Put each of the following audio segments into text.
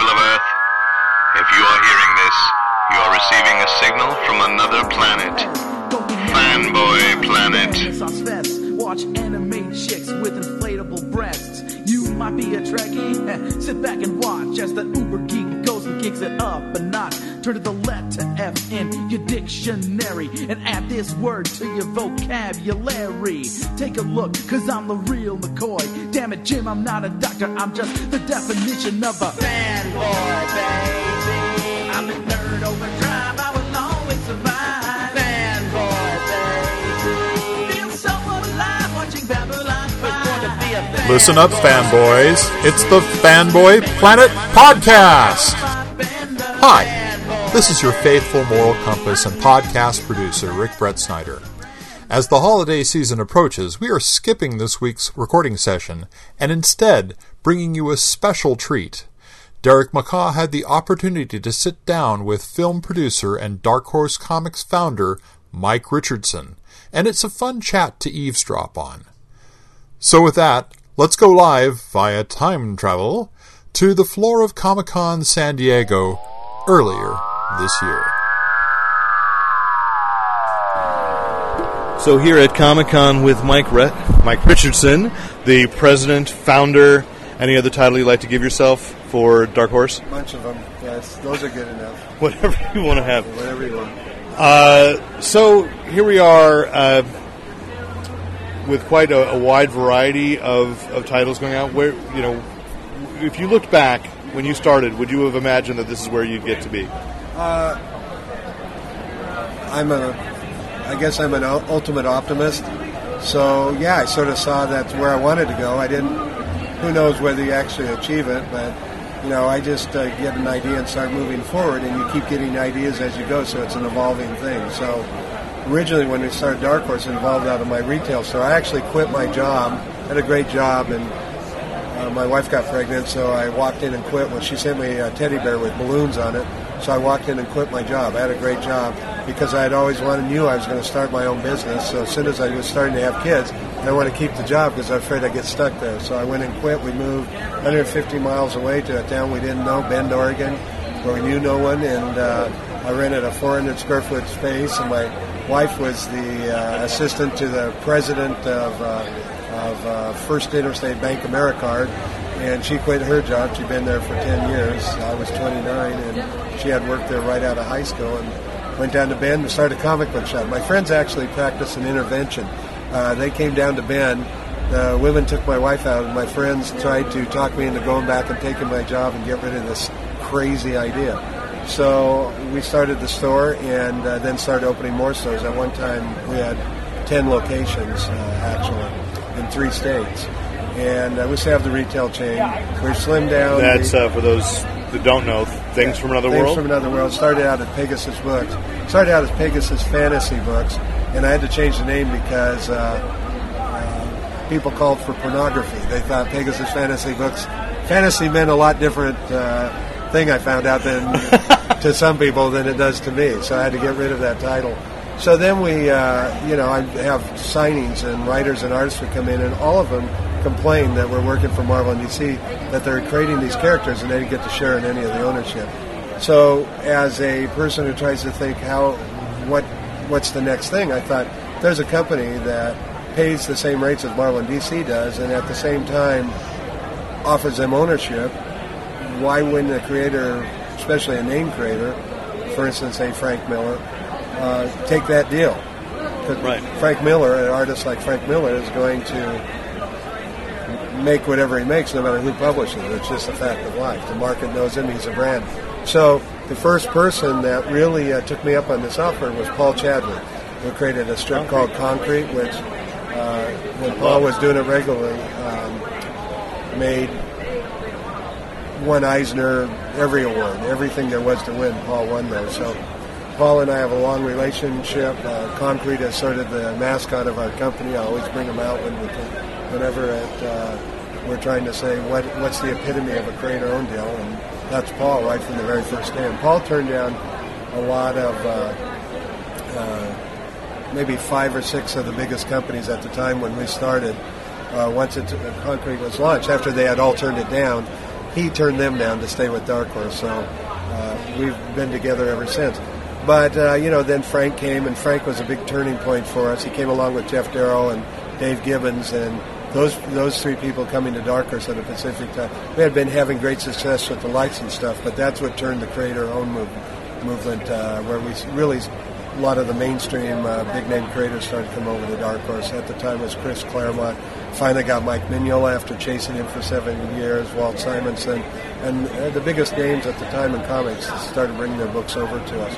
people of Earth. If you are hearing this, you are receiving a signal from another planet. Fanboy Planet. Watch anime chicks with inflatable breasts. Might be a Trekkie. Sit back and watch as the uber geek goes and kicks it up a notch. Turn to the letter F in your dictionary and add this word to your vocabulary. Take a look, cause I'm the real McCoy. Damn it, Jim, I'm not a doctor, I'm just the definition of a fanboy, baby. Listen up, fanboys. It's the Fanboy Planet Podcast. Hi, this is your faithful moral compass and podcast producer, Rick Brett Snyder. As the holiday season approaches, we are skipping this week's recording session and instead bringing you a special treat. Derek McCaw had the opportunity to sit down with film producer and Dark Horse Comics founder Mike Richardson, and it's a fun chat to eavesdrop on. So, with that, let's go live via time travel to the floor of Comic Con San Diego earlier this year. So here at Comic Con with Mike Re- Mike Richardson, the president, founder, any other title you'd like to give yourself for Dark Horse? A bunch of them. Yes, those are good enough. Whatever you want to have. Whatever you want. Uh, so here we are uh, with quite a, a wide variety of, of titles going out. Where you know, if you looked back when you started, would you have imagined that this is where you'd get to be? I'm a, I guess I'm an ultimate optimist. So yeah, I sort of saw that's where I wanted to go. I didn't. Who knows whether you actually achieve it, but you know, I just uh, get an idea and start moving forward, and you keep getting ideas as you go. So it's an evolving thing. So originally, when we started Dark Horse, it evolved out of my retail store. I actually quit my job, had a great job, and uh, my wife got pregnant, so I walked in and quit. Well, she sent me a teddy bear with balloons on it, so I walked in and quit my job. I had a great job because I had always wanted, knew I was going to start my own business. So as soon as I was starting to have kids, I wanted to keep the job because I was afraid I'd get stuck there. So I went and quit. We moved 150 miles away to a town we didn't know, Bend, Oregon, where we knew no one, and uh, I rented a 400 square foot space, and my wife was the uh, assistant to the president of. Uh, of uh, First Interstate Bank AmeriCard, and she quit her job. She'd been there for 10 years. I was 29, and she had worked there right out of high school, and went down to Bend and started a comic book shop. My friends actually practiced an intervention. Uh, they came down to Bend. The women took my wife out, and my friends tried to talk me into going back and taking my job and get rid of this crazy idea. So we started the store and uh, then started opening more stores. At one time, we had 10 locations, uh, actually, in three states. And uh, we still have the retail chain. We're slimmed down. That's uh, for those that don't know. Things from another world. Things world. from Another World. Started out as Pegasus Books. Started out as Pegasus Fantasy Books, and I had to change the name because uh, uh, people called for pornography. They thought Pegasus Fantasy Books, fantasy meant a lot different uh, thing. I found out than to some people than it does to me. So I had to get rid of that title. So then we, uh, you know, I have signings and writers and artists would come in, and all of them complain that we're working for Marvel and DC, that they're creating these characters and they didn't get to share in any of the ownership. So as a person who tries to think how, what, what's the next thing, I thought there's a company that pays the same rates as Marvel and DC does, and at the same time offers them ownership. Why wouldn't a creator, especially a name creator, for instance, say Frank Miller, uh, take that deal? Right. Frank Miller, an artist like Frank Miller, is going to make whatever he makes, no matter who publishes it. It's just a fact of life. The market knows him; he's a brand. So the first person that really uh, took me up on this offer was Paul Chadwick, who created a strip called Concrete, which, uh, when Paul was doing it regularly, um, made won Eisner every award, everything there was to win. Paul won those. So Paul and I have a long relationship. Uh, Concrete is sort of the mascot of our company. I always bring him out when we can, whenever it, uh, we're trying to say what what's the epitome of a creator-owned deal, and that's Paul right from the very first day. And Paul turned down a lot of. Uh, uh, maybe five or six of the biggest companies at the time when we started. Uh, once it, Concrete was launched, after they had all turned it down, he turned them down to stay with Dark Horse. So uh, we've been together ever since. But uh, you know, then Frank came, and Frank was a big turning point for us. He came along with Geof Darrow and Dave Gibbons, and those those three people coming to Dark Horse at a Pacific time. We had been having great success with the lights and stuff, but that's what turned the creator own move, movement, uh, where we really a lot of the mainstream uh, big name creators started to come over to Dark Horse. At the time was Chris Claremont. Finally got Mike Mignola after chasing him for seven years. Walt Simonson, and uh, the biggest names at the time in comics started bringing their books over to us.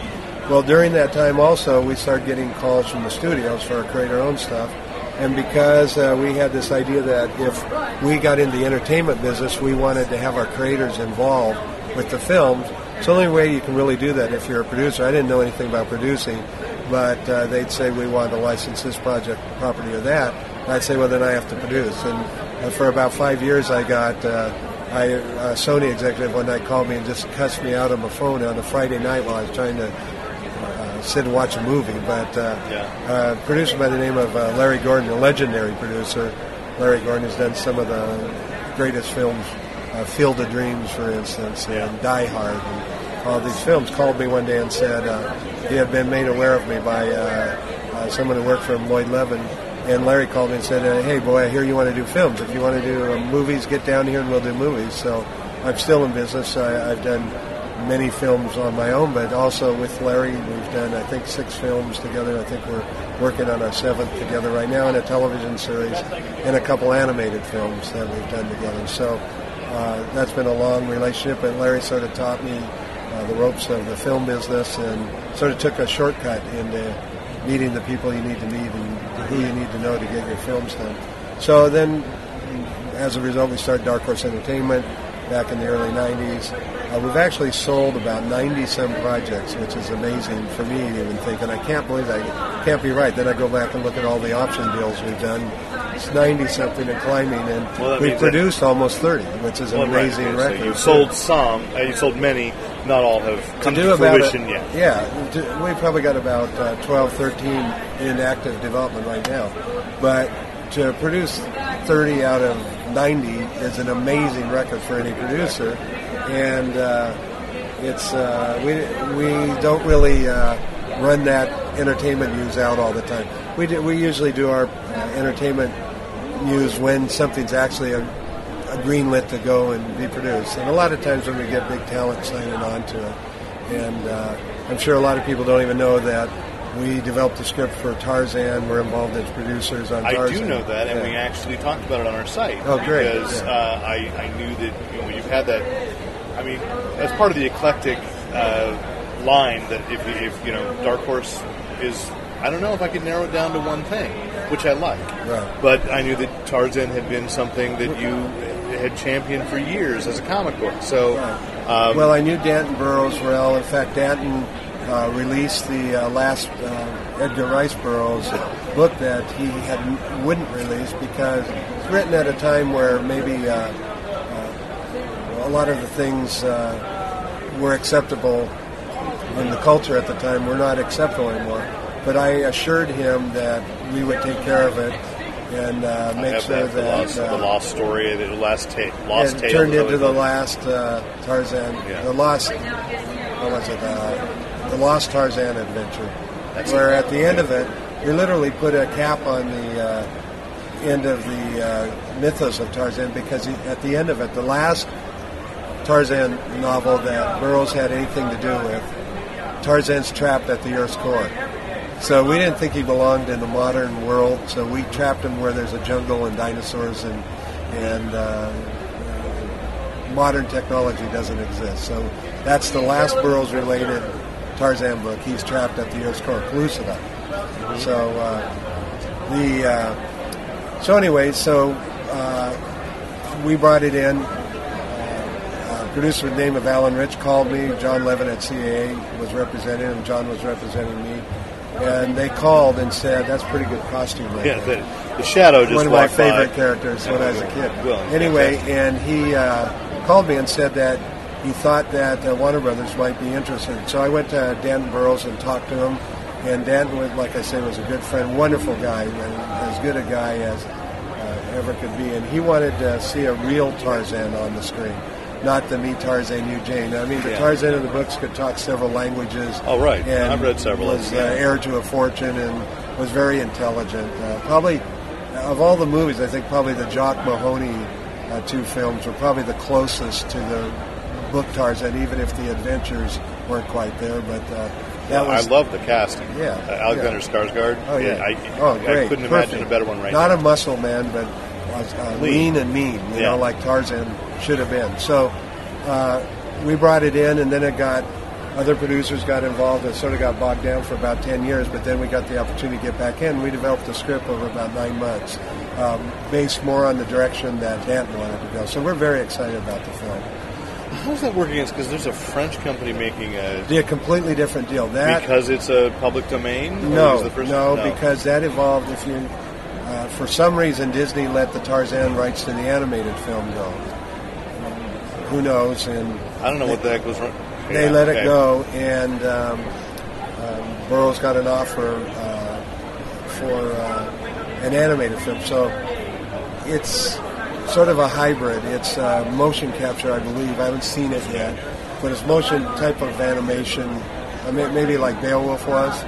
Well, during that time also, we started getting calls from the studios for our creator-owned stuff. And because uh, we had this idea that if we got into the entertainment business, we wanted to have our creators involved with the films. It's the only way you can really do that if you're a producer. I didn't know anything about producing, but uh, they'd say we wanted to license this project, property, or that. I'd say, well, then I have to produce. And uh, for about five years, I got uh, I, a Sony executive one night called me and just cussed me out on the phone on a Friday night while I was trying to uh, sit and watch a movie. But uh, Yeah. a producer by the name of uh, Larry Gordon, a legendary producer. Larry Gordon has done some of the greatest films, uh, Field of Dreams, for instance, and Die Hard, and all these films. Called me one day and said uh, he had been made aware of me by uh, uh, someone who worked for Lloyd Levin. And Larry called me and said, uh, "Hey, boy, I hear you want to do films. If you want to do uh, movies, get down here and we'll do movies." So I'm still in business. I, I've done many films on my own, but also with Larry, we've done I think six films together. I think we're working on our seventh together right now, and a television series, and a couple animated films that we've done together. So uh, that's been a long relationship, and Larry sort of taught me uh, the ropes of the film business, and sort of took a shortcut into meeting the people you need to meet and who you need to know to get your films done. So then as a result, we started Dark Horse Entertainment back in the early 90s. Uh, we've actually sold about 90 some projects, which is amazing for me even think. And I can't believe that. Can't be right. Then I go back and look at all the option deals we've done. It's 90 something and climbing, and Well, we've means that- produced almost 30, which is an Well, right, amazing okay, record. So you sold some, uh, you sold many. Not all have come to, about fruition a, yet. Yeah, to- we've probably got about uh, 12, 13 in active development right now. But to produce 30 out of 90 is an amazing record for any producer, and uh, it's uh, we we don't really uh, run that entertainment news out all the time. We do, we usually do our uh, entertainment news when something's actually a, a green lit to go and be produced. And a lot of times when we get big talent signing on to it. And uh, I'm sure a lot of people don't even know that we developed the script for Tarzan. We're involved as producers on Tarzan. I do know that, and Yeah. we actually talked about it on our site. Oh, great, Because yeah. uh, I, I knew that you know, you've had that. I mean, as part of the eclectic uh, line that if, if you know, Dark Horse is. I don't know if I could narrow it down to one thing, which I like. Right. But I knew that Tarzan had been something that you had championed for years as a comic book. So, um, well, I knew Danton Burroughs well. In fact, Danton uh, released the uh, last uh, Edgar Rice Burroughs book that he had wouldn't release because it's written at a time where maybe uh, uh, a lot of the things uh, were acceptable in the culture at the time were not acceptable anymore. But I assured him that we would take care of it and uh, I make have sure that, the, that lost, uh, the lost story, the last ta- lost turned into the last uh, Tarzan, Yeah. the lost, what was it, uh, the Lost Tarzan adventure, That's where at the end of it, we literally put a cap on the uh, end of the uh, mythos of Tarzan because he, at the end of it, the last Tarzan novel that Burroughs had anything to do with, Tarzan's trapped at the Earth's core. So we didn't think he belonged in the modern world, so we trapped him where there's a jungle and dinosaurs and and uh, modern technology doesn't exist. So that's the last Burroughs related Tarzan book. He's trapped at the Earth's core, Pellucidar. So uh, the uh, so anyway, so uh, we brought it in. Uh, producer with the name of Alan Riche called me. John Levin at CAA was representing him. John was representing me. And they called and said, "That's pretty good costume." Right Yeah, there." the, the shadow just one of my walked by. favorite characters when I was a kid. Well, anyway, and he uh, called me and said that he thought that uh, Warner Brothers might be interested. So I went to Danton Burroughs and talked to him. And Danton, was, like I said, was a good friend, wonderful guy, and as good a guy as uh, ever could be. And he wanted to see a real Tarzan on the screen. Not the me Tarzan, you Jane. I mean, the Yeah. Tarzan in the books could talk several languages. Oh, right. And I've read several of Was uh, heir to a fortune and was very intelligent. Uh, probably of all the movies, I think probably the Jock Mahoney uh, two films were probably the closest to the book Tarzan, even if the adventures weren't quite there. But uh, that was I love the casting. Yeah, Alexander yeah. Skarsgård. Oh yeah! I, oh, I great! couldn't Perfect. imagine a better one right Not now. a muscle man, but uh, lean. and mean. You Yeah. know, like Tarzan should have been. So uh, we brought it in, and then it got other producers got involved. It sort of got bogged down for about ten years, but then we got the opportunity to get back in. We developed the script over about nine months, um, based more on the direction that Danton wanted to go. So we're very excited about the film. How's that work against? Because there's a French company making a Be a completely different deal. That because it's a public domain. No, first- no, because that evolved. If you, uh, for some reason, Disney let the Tarzan rights to the animated film go. Who knows? And I don't know what the heck was wrong. they Yeah, let okay. it go, and um, um, Burroughs got an offer uh, for uh, an animated film. So it's sort of a hybrid. It's uh, motion capture, I believe. I haven't seen it yet, but it's motion type of animation. I mean, maybe like Beowulf was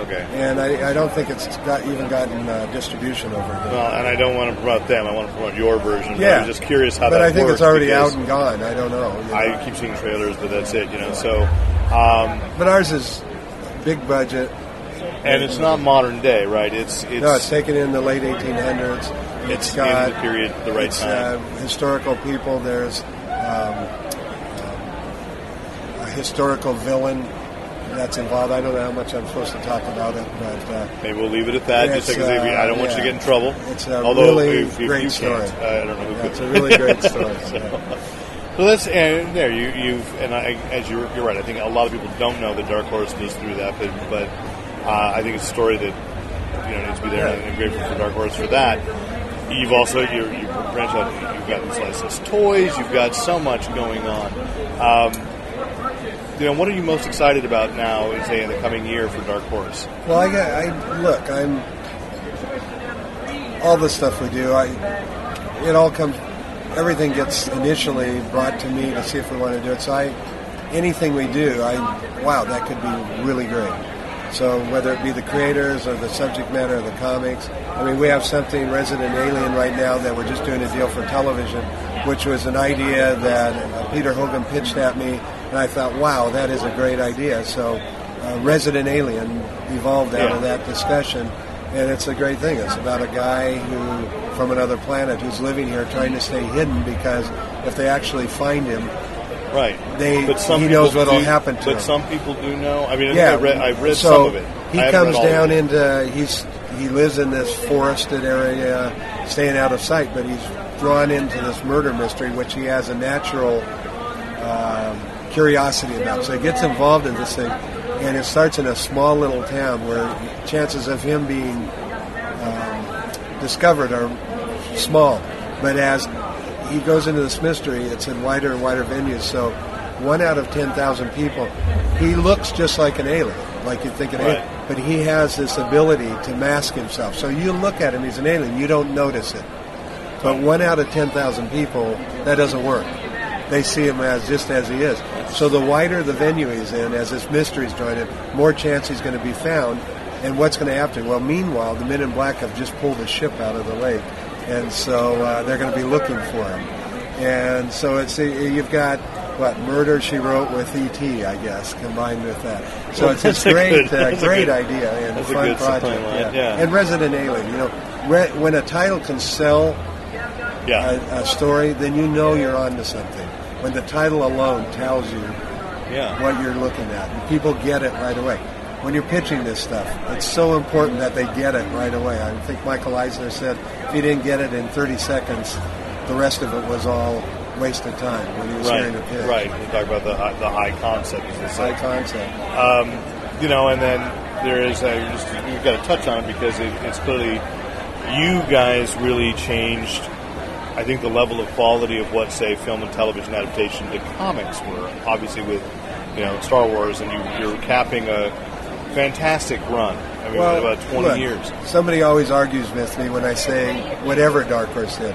Okay. and I, I don't think it's got even gotten uh, distribution over here. Well, and I don't want to promote them. I want to promote your version. yeah, I was just curious how but that But I think it's already out and gone. I don't know. you know. I keep seeing trailers, but that's it. You know, so um, but ours is big budget. and it's not modern day, right? It's it's no, it's taken in the late 1800s. it's got in the period, the right it's, time. Uh, historical people. There's um, um, a historical villain that's involved. I don't know how much I'm supposed to talk about it, but uh, Maybe we'll leave it at that. Just because you- I don't want you to uh, get in trouble. it's a Although really if, if great story. uh, I don't know who yeah, could. it's a really great story. yeah. So that's and there you you've and I, as you're you're right. I think a lot of people don't know that Dark Horse goes through that, but but uh, I think it's a story that you know needs to be there, and I'm grateful for Dark Horse for that. You've also you you branch out. You've got licensed toys. You've got so much going on. Um, you know, what are you most excited about now, say, in the coming year for Dark Horse? Well, I, I look. I'm all the stuff we do. I it all comes. Everything gets initially brought to me to see if we want to do it. So I, anything we do, I wow, that could be really great. So whether it be the creators or the subject matter of the comics, I mean, we have something Resident Alien right now that we're just doing a deal for television, which was an idea that uh, Peter Hogan pitched at me, and I thought, wow, that is a great idea. So uh, Resident Alien evolved out of that discussion, and it's a great thing. It's about a guy who from another planet who's living here trying to stay hidden because if they actually find him, Right. They- but some he knows what'll do- happen to But him. some people do know. I mean, I yeah, I read, I read so some of it. He I comes down into he's he lives in this forested area, staying out of sight, but he's drawn into this murder mystery, which he has a natural um, curiosity about. So he gets involved in this thing, and it starts in a small little town where chances of him being um, discovered are small. But as he goes into this mystery, it's in wider and wider venues. So one out of 10,000 people, he looks just like an alien, like you'd think an Right. alien. But he has this ability to mask himself. So you look at him, he's an alien, you don't notice it. But one out of 10,000 people, that doesn't work. They see him as just as he is. So the wider the venue he's in, as this mystery's joined in, more chance he's going to be found. And what's going to happen? Well, meanwhile, the men in black have just pulled a ship out of the lake, and so uh, they're going to be looking for him. And so it's you've got what Murder She Wrote with E.T. I guess combined with that. So it's a great, good- uh, great good- idea and a fun project. line, yeah. And Resident Alien, you know, re- when a title can sell Yeah. a, a story, then you know you're onto something. When the title alone tells you yeah. what you're looking at, and people get it right away. When you're pitching this stuff, it's so important that they get it right away. I think Michael Eisner said if you didn't get it in 30 seconds, the rest of it was all wasted time when he was Right. hearing a pitch. Right. You talk about the high, the high concept. High concept. Um, you know, and then there is a, just you've got to touch on it because it, it's clearly you guys really changed. I think the level of quality of what, say, film and television adaptation to comics were. Obviously, with you know Star Wars, and you, you're capping a fantastic run. I mean, about 20 look, years. Somebody always argues with me when I say whatever Dark Horse did.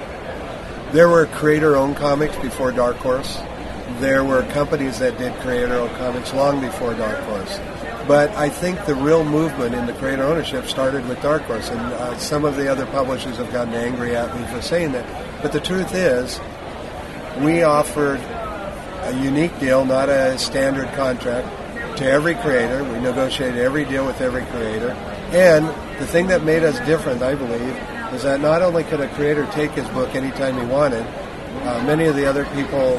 There were creator-owned comics before Dark Horse, there were companies that did creator-owned comics long before Dark Horse. But I think the real movement in the creator ownership started with Dark Horse, and uh, some of the other publishers have gotten angry at me for saying that. But the truth is, we offered a unique deal, not a standard contract, to every creator. We negotiated every deal with every creator. And the thing that made us different, I believe, is that not only could a creator take his book anytime he wanted, uh, many of the other people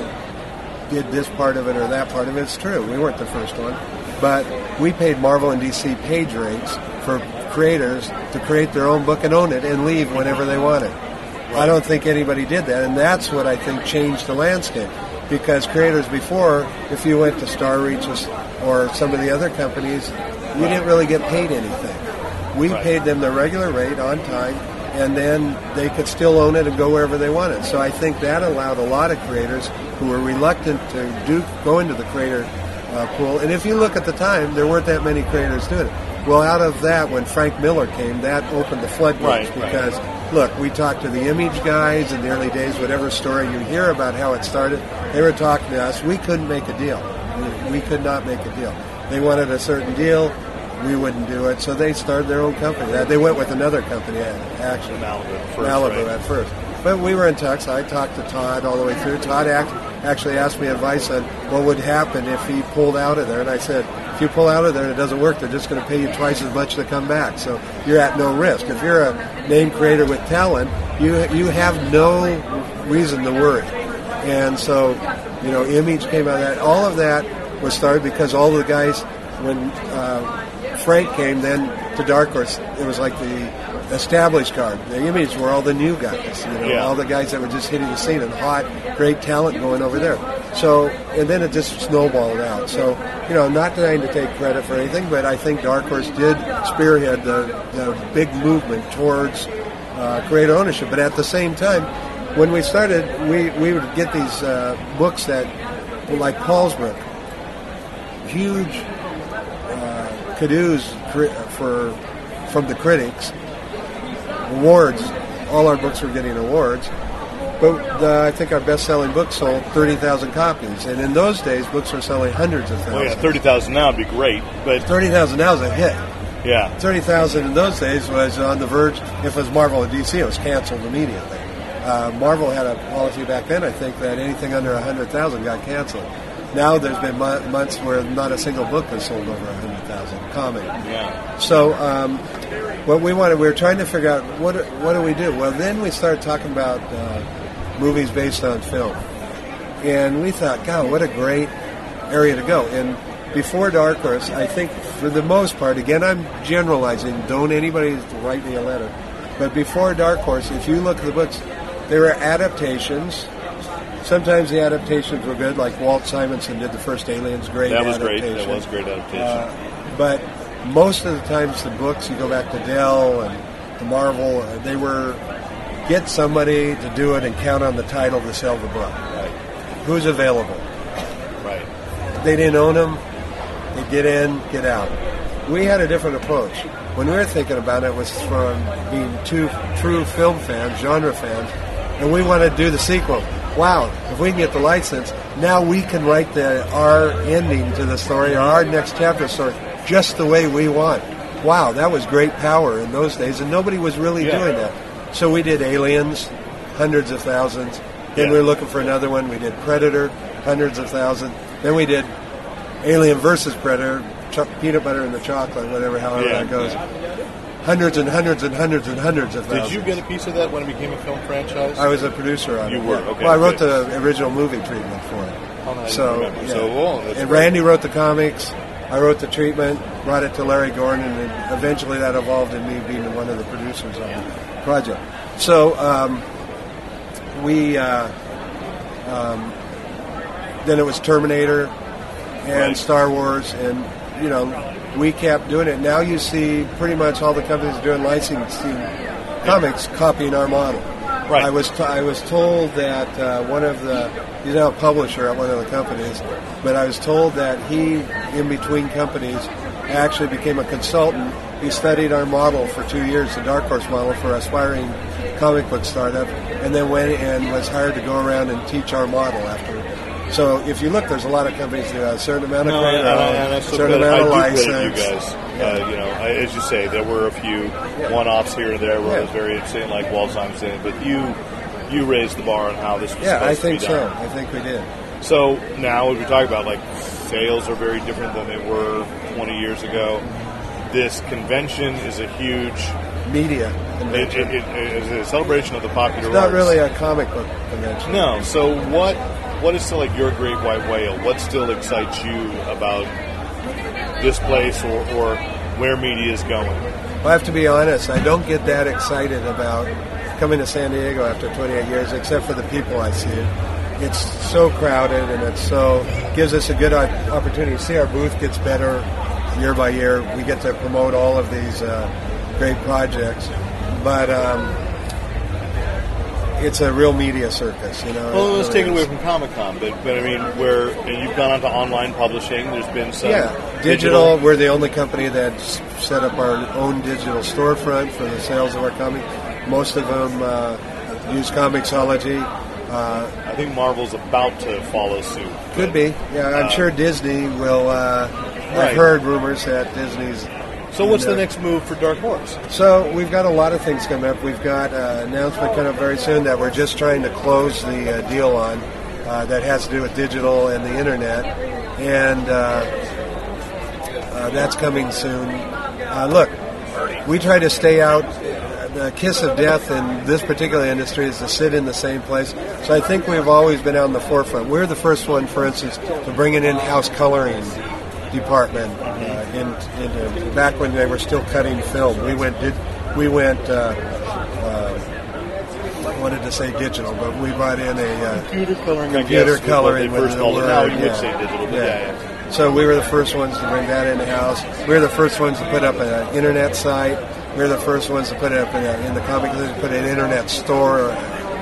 did this part of it or that part of it. It's true. We weren't the first one. But we paid Marvel and DC page rates for creators to create their own book and own it and leave whenever they wanted. I don't think anybody did that, and that's what I think changed the landscape. Because creators before, if you went to Star Reaches or some of the other companies, you didn't really get paid anything. We paid them the regular rate on time, and then they could still own it and go wherever they wanted. So I think that allowed a lot of creators who were reluctant to do go into the creator uh, pool. And if you look at the time, there weren't that many creators doing it. Well, out of that, when Frank Miller came, that opened the floodgates Right, right. Look, we talked to the image guys in the early days. Whatever story you hear about how it started, they were talking to us. We couldn't make a deal. We, could not make a deal. They wanted a certain deal. We wouldn't do it, so they started their own company. Uh, They went with another company, uh, actually. Malibu first, Malibu right. at first. But we were in touch. I talked to Todd all the way through. Todd act, actually asked me advice on what would happen if he pulled out of there, and I said, if you pull out of there and it doesn't work, they're just going to pay you twice as much to come back. So you're at no risk. If you're a name creator with talent, you you have no reason to worry. And so, you know, Image came out of that. All of that was started because all the guys, when uh, Frank came then to Dark Horse, it was like the established guard. The Image were all the new guys, you know, Yeah. all the guys that were just hitting the scene and hot, great talent going over there. So, and then it just snowballed out. So, you know, not trying to take credit for anything, but I think Dark Horse did spearhead the, the big movement towards uh, creator ownership. But at the same time, when we started, we, we would get these uh, books that were like Paulsbrook, huge uh, cadoos for from the critics, awards. All our books were getting awards. But uh, I think our best-selling book sold 30,000 copies, and in those days, books were selling hundreds of Well, yeah, thirty thousand now would be great, but 30,000 now is a hit. yeah, 30,000 in those days was on the verge, if it was Marvel or DC, it was canceled immediately. Uh, Marvel had a policy back then, I think, that anything under 100,000 got canceled. Now there's been mo- months where not a single book has sold over 100,000 comic. yeah, So um, what we wanted, we were trying to figure out what what do we do. Well, then we started talking about uh, movies based on film, and we thought, God, what a great area to go. And before Dark Horse, I think for the most part, again, I'm generalizing. Don't anybody write me a letter. But before Dark Horse, if you look at the books, there were adaptations. Sometimes the adaptations were good, like Walt Simonson did the first Aliens, great that was great. adaptation. That was great adaptation. Uh, but most of the times, the books you go back to Dell and to Marvel, uh, they were get somebody to do it and count on the title to sell the book. right, Who's available? right. They didn't own them. They get in, get out. We had a different approach. When we were thinking about it, it was from being two true film fans, genre fans, and we wanted to do the sequel. Wow, if we can get the license, now we can write the our ending to the story, or our next chapter story, just the way we want. Wow, that was great power in those days, and nobody was really Yeah. doing that. So we did Aliens, hundreds of thousands. Then Yeah. we were looking for another one. We did Predator, hundreds of thousands. Then we did Alien versus Predator, peanut butter and the chocolate, whatever, however Yeah, that goes. Hundreds and hundreds and hundreds and hundreds of Did you get a piece of that when it became a film franchise? I was a producer on You it. were, okay, Well, I wrote good. the original movie treatment for it. Oh, no, so, yeah. So, well, and great. Randy wrote the comics. I wrote the treatment, brought it to Larry Gordon, and eventually that evolved in me being one of the producers on the project. So um, we, uh, um, then it was Terminator and Right. Star Wars, and you know we kept doing it. Now you see pretty much all the companies doing licensing comics copying our model. Right. I was t- I was told that uh, one of the he's now a publisher at one of the companies, but I was told that he, in between companies, actually became a consultant. He studied our model for two years, the Dark Horse model for aspiring comic book startup, and then went and was hired to go around and teach our model after So if you look, there's a lot of companies that have a certain amount of No, credit, and and I still certain amount of I do credit license. you guys. Uh, you know, I, as you say, there were a few one-offs here and there where Yeah. it was very interesting, like Walzheim's in, but you you raised the bar on how this was Yeah, I think so. I think we did. So now, as we talk about, like sales are very different than they were 20 years ago. This convention is a huge. Media It, it, it is a celebration of the popular it's not arts. really a comic book convention. No. So what? What is still like your great white whale? What still excites you about this place or, or where media is going? I have to be honest, I don't get that excited about coming to San Diego after 28 years, except for the people I see. It's so crowded and it's so gives us a good opportunity. You see, our booth gets better year by year. We get to promote all of these uh, great projects, but um, it's a real media circus, you know. Well, It let's really take it away from Comic Con, but, but I mean, where you've gone on to online publishing. There's been some Yeah, digital. We're the only company that's set up our own digital storefront for the sales of our comics. Most of them uh, use Comixology. Uh, I think Marvel's about to follow suit. could be. Yeah, I'm Uh, sure Disney will. Uh, Right. I've heard rumors that Disney's. So what's in the next move for Dark Horse? So we've got a lot of things coming up. We've got an announcement coming up very soon that we're just trying to close the uh, deal on uh, that has to do with digital and the internet, and uh, uh, that's coming soon. Uh, look, we try to stay out. The kiss of death in this particular industry is to sit in the same place. So I think we've always been on the forefront. We're the first one, for instance, to bring an in-house coloring department uh, in, in back when they were still cutting film. We went did we went. Uh, uh, I wanted to say digital, but we brought in a uh, Computer coloring, computer coloring they was first the called it. Now you would say digital, yeah. So we were the first ones to bring that in the house. We were the first ones to put up an internet site. We were the first ones to put it up in, a, in the comic to put an internet store,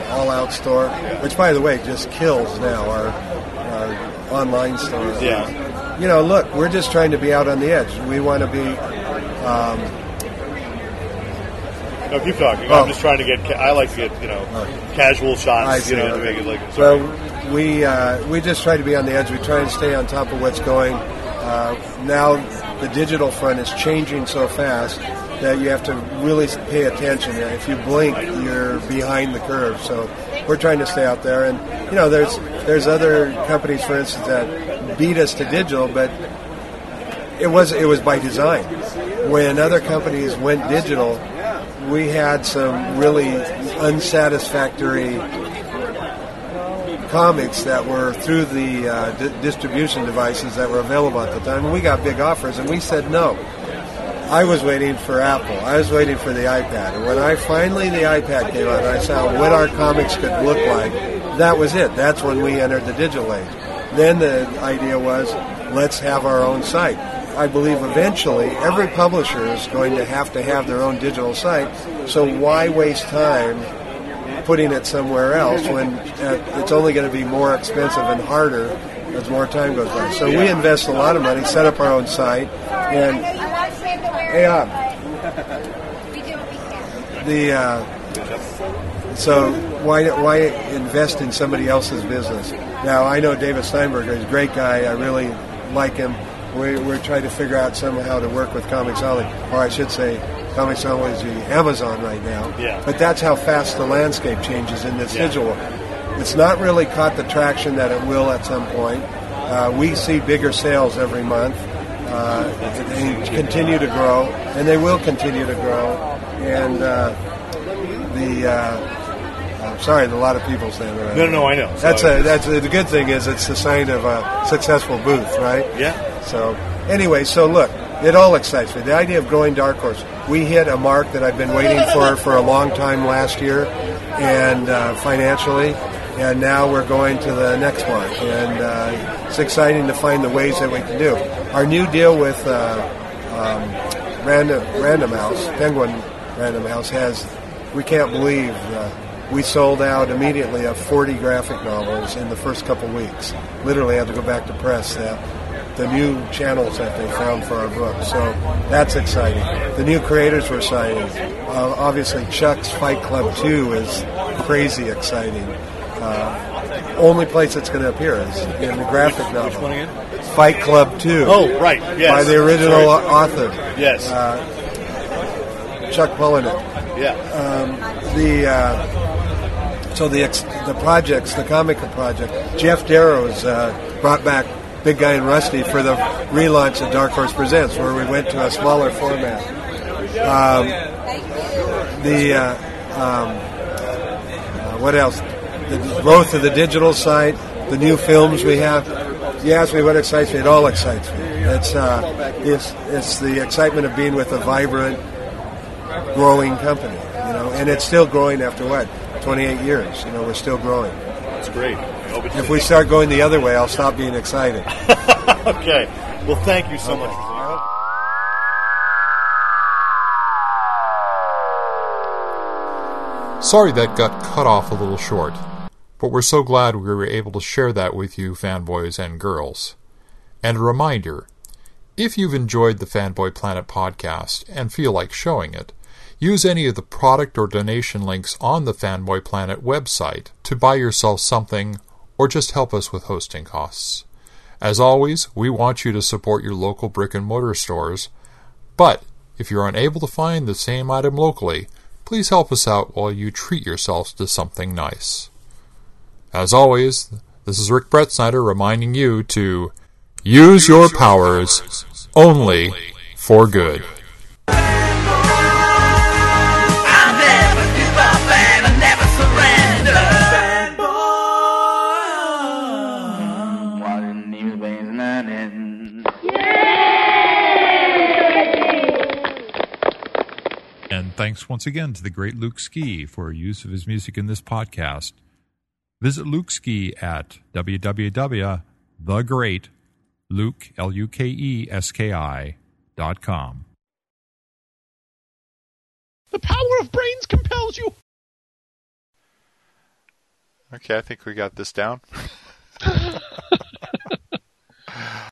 all out store, which by the way just kills now our, our online store. Yeah. You know, look, we're just trying to be out on the edge. We want to be um, No, keep talking. Oh. I'm just trying to get. Ca- I like to get you know casual I shots. see. You know, to make it like. Sorry. Well, we uh, we just try to be on the edge. We try and stay on top of what's going. Uh, now the digital front is changing so fast that you have to really pay attention. If you blink, you're behind the curve. So we're trying to stay out there. And you know, there's there's other companies, for instance, that beat us to digital, but it was it was by design. When other companies went digital, we had some really unsatisfactory comics that were through the uh, di- distribution devices that were available at the time. And we got big offers, and we said no. I was waiting for Apple. I was waiting for the iPad. And when I finally the iPad came out, I saw what our comics could look like. That was it. That's when we entered the digital age. Then the idea was, let's have our own site. I believe eventually every publisher is going to have to have their own digital site. So why waste time putting it somewhere else when uh, it's only going to be more expensive and harder as more time goes by. So we invest a lot of money, set up our own site, and Hey, we do what we can. the uh, so why why invest in somebody else's business? Now I know David Steinberg is a great guy. I really like him. We, we're trying to figure out somehow to work with Comixology, or I should say, Comixology Amazon right now. Yeah. But that's how fast the landscape changes in this Yeah. digital. It's not really caught the traction that it will at some point. Uh, we see bigger sales every month. Uh, they continue to grow, and they will continue to grow. And uh, the uh, I'm sorry, a lot of people standing around. No, no, no, I know. That's So- a that's a, the good thing is it's the sign of a successful booth, right? Yeah. So anyway, so look, it all excites me. The idea of growing Dark Horse, we hit a mark that I've been waiting for for a long time last year, and uh, financially, and now we're going to the next mark, and uh, it's exciting to find the ways that we can do. Our new deal with uh, um, Random Random House, Penguin Random House, has we can't believe. Uh, we sold out immediately of 40 graphic novels in the first couple weeks. Literally had to go back to press that the new channels that they found for our book. So that's exciting. The new creators we're signing. Uh, obviously, Chuck's Fight Club 2 is crazy exciting. Uh, only place it's going to appear is in the graphic novel. Which one again? Fight Club 2. Oh, right. Yes. By the original Sorry. author, Yes. Chuck Palahniuk. yeah. the uh, so the ex- the projects, the comic project. Geof Darrow's uh, brought back Big Guy and Rusty for the relaunch of Dark Horse Presents, where we went to a smaller format. Um, the uh, um, uh, what else? The growth of the digital site, the new films we have. You ask me what excites me. It all excites me. It's uh, it's it's the excitement of being with a vibrant, growing company. You know, and it's still growing after what 28 years. You know, we're still growing. That's great. I hope it's If we start going the other way, I'll stop being excited. okay. Well, thank you so much. Sorry that got cut off a little short, but we're so glad we were able to share that with you, fanboys and girls. And a reminder if you've enjoyed the Fanboy Planet podcast and feel like showing it, use any of the product or donation links on the Fanboy Planet website to buy yourself something or just help us with hosting costs. As always, we want you to support your local brick and mortar stores, but if you're unable to find the same item locally, please help us out while you treat yourselves to something nice. As always, this is Rick Brett Snyder reminding you to use your powers only for good. Thanks once again to the great Luke Ski for use of his music in this podcast. Visit Luke Ski at www.thegreatluke, L-U-K-E-S-K-I, dot com. The power of brains compels you. Okay, I think we got this down.